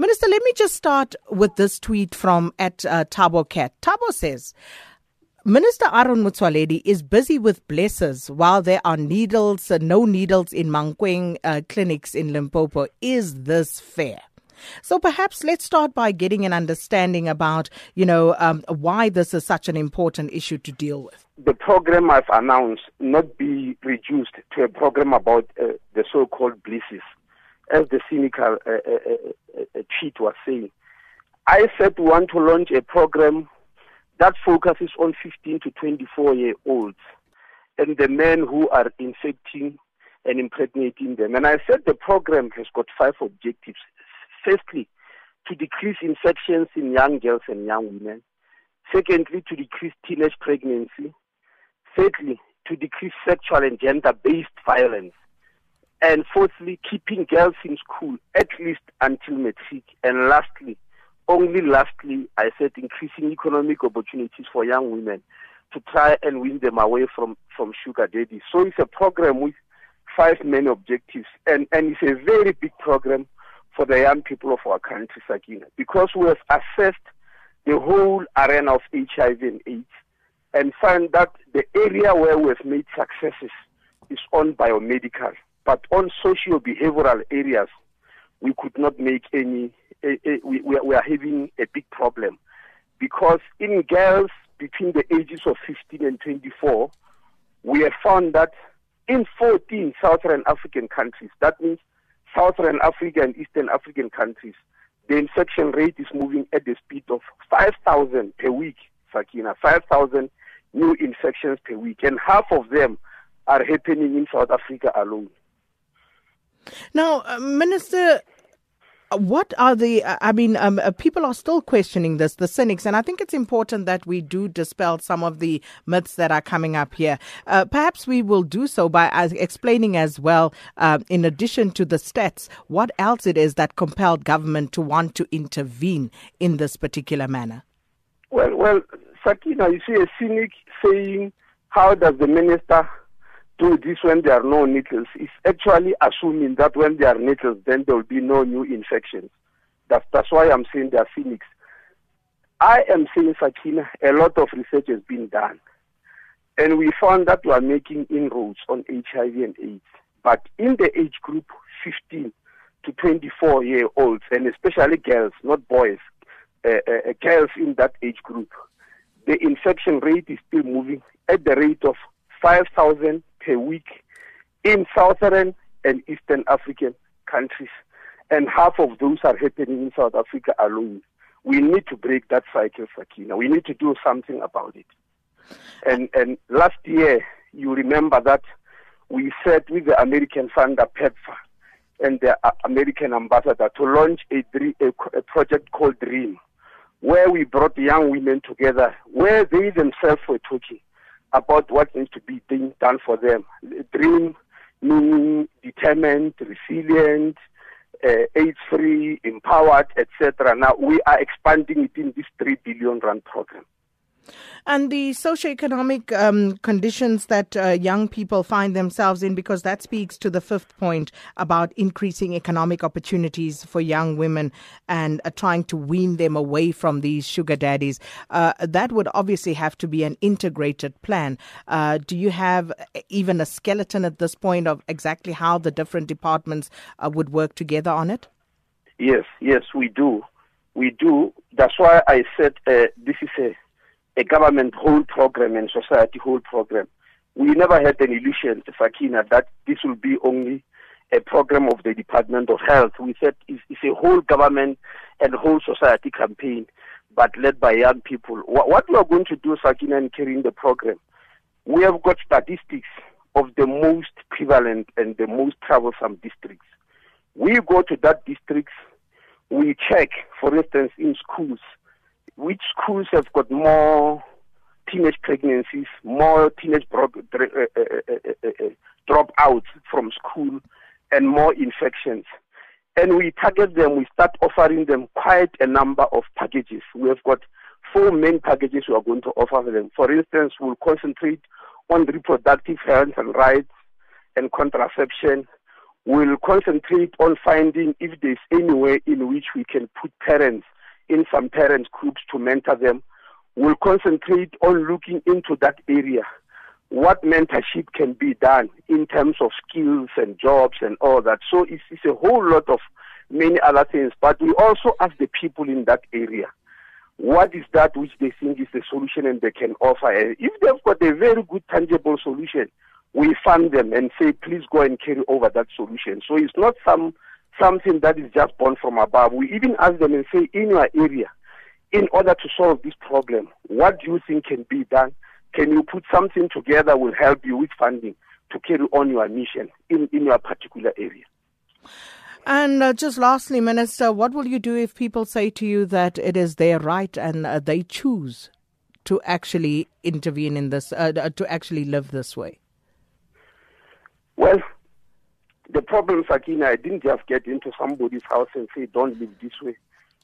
Minister, let me just start with this tweet from at uh, Tabo Cat. Tabo says, Minister Aaron Motsoaledi is busy with blessers while there are needles, uh, no needles in Mankweng uh, clinics in Limpopo. Is this fair? So perhaps let's start by getting an understanding about, you know, um, why this is such an important issue to deal with. The program I've announced not be reduced to a program about uh, the so-called blessers, as the cynical uh, uh, uh, cheat was saying. I said we want to launch a program that focuses on 15 to 24 year olds and the men who are infecting and impregnating them. And I said the program has got five objectives. Firstly, to decrease infections in young girls and young women. Secondly, to decrease teenage pregnancy. Thirdly, to decrease sexual and gender based violence. And fourthly, keeping girls in school at least until matric. And lastly, only lastly, I said increasing economic opportunities for young women to try and win them away from, from sugar daddy. So it's a program with five main objectives, and, and it's a very big program for the young people of our country, Sakina, because we have assessed the whole arena of HIV and AIDS and found that the area where we have made successes is on biomedical, but on socio-behavioral areas, we could not make any a, a, we, we are having a big problem. Because in girls between the ages of 15 and 24, we have found that in 14 Southern African countries, that means Southern Africa and Eastern African countries, the infection rate is moving at the speed of 5,000 per week, Sakina, 5,000 new infections per week, and half of them are happening in South Africa alone. Now, uh, Minister, what are the, uh, I mean, um, uh, people are still questioning this, the cynics, and I think it's important that we do dispel some of the myths that are coming up here. Uh, perhaps we will do so by as explaining as well, uh, in addition to the stats, what else it is that compelled government to want to intervene in this particular manner. Well, well, Sakina, you see a cynic saying, how does the minister do this when there are no needles is actually assuming that when there are needles, then there will be no new infections. That's, that's why I'm saying they are cynics. I am saying, Sakina, a lot of research has been done. And we found that we are making inroads on HIV and AIDS. But in the age group 15 to 24 year olds, and especially girls, not boys, uh, uh, girls in that age group, the infection rate is still moving at the rate of 5,000 per week in southern and eastern African countries. And half of those are happening in South Africa alone. We need to break that cycle, Sakina. We need to do something about it. And and last year, you remember that we said with the American funder PEPFAR and the uh, American ambassador to launch a, a, a project called DREAM, where we brought young women together, where they themselves were talking about what needs to be done for them. Dream meaning determined, resilient, uh, AIDS-free, empowered, etc. Now we are expanding it in this three billion rand program. And the socioeconomic um, conditions that uh, young people find themselves in, because that speaks to the fifth point about increasing economic opportunities for young women and uh, trying to wean them away from these sugar daddies. Uh, that would obviously have to be an integrated plan. Uh, do you have even a skeleton at this point of exactly how the different departments uh, would work together on it? Yes, yes, we do. We do. That's why I said uh, this is a a government whole program and society whole program. We never had an illusion, Sakina, that this will be only a program of the Department of Health. We said it's, it's a whole government and whole society campaign, but led by young people. What, what we are going to do, Sakina, in carrying the program, we have got statistics of the most prevalent and the most troublesome districts. We go to that districts, we check, for instance, in schools, which schools have got more teenage pregnancies, more teenage uh, uh, uh, dropouts from school, and more infections. And we target them, we start offering them quite a number of packages. We have got four main packages we are going to offer them. For instance, we'll concentrate on reproductive health and rights and contraception. We'll concentrate on finding if there's any way in which we can put parents in some parent groups to mentor them. We'll concentrate on looking into that area. What mentorship can be done in terms of skills and jobs and all that. So it's, it's a whole lot of many other things. But we also ask the people in that area what is that which they think is the solution and they can offer. And if they've got a very good tangible solution, we fund them and say, please go and carry over that solution. So it's not some something that is just born from above. We even ask them and say, in your area, in order to solve this problem, what do you think can be done? Can you put something together will help you with funding to carry on your mission in, in your particular area? And uh, just lastly, Minister, what will you do if people say to you that it is their right and uh, they choose to actually intervene in this, uh, to actually live this way? Well, the problem, Sakina, I didn't just get into somebody's house and say, don't live this way.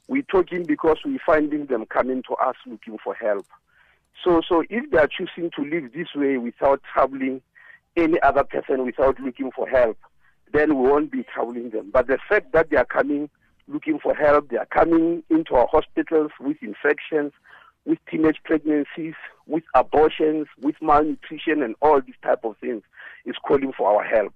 We're talking because we're finding them coming to us looking for help. So, so if they are choosing to live this way without troubling any other person, without looking for help, then we won't be troubling them. But the fact that they are coming looking for help, they are coming into our hospitals with infections, with teenage pregnancies, with abortions, with malnutrition and all these type of things is calling for our help.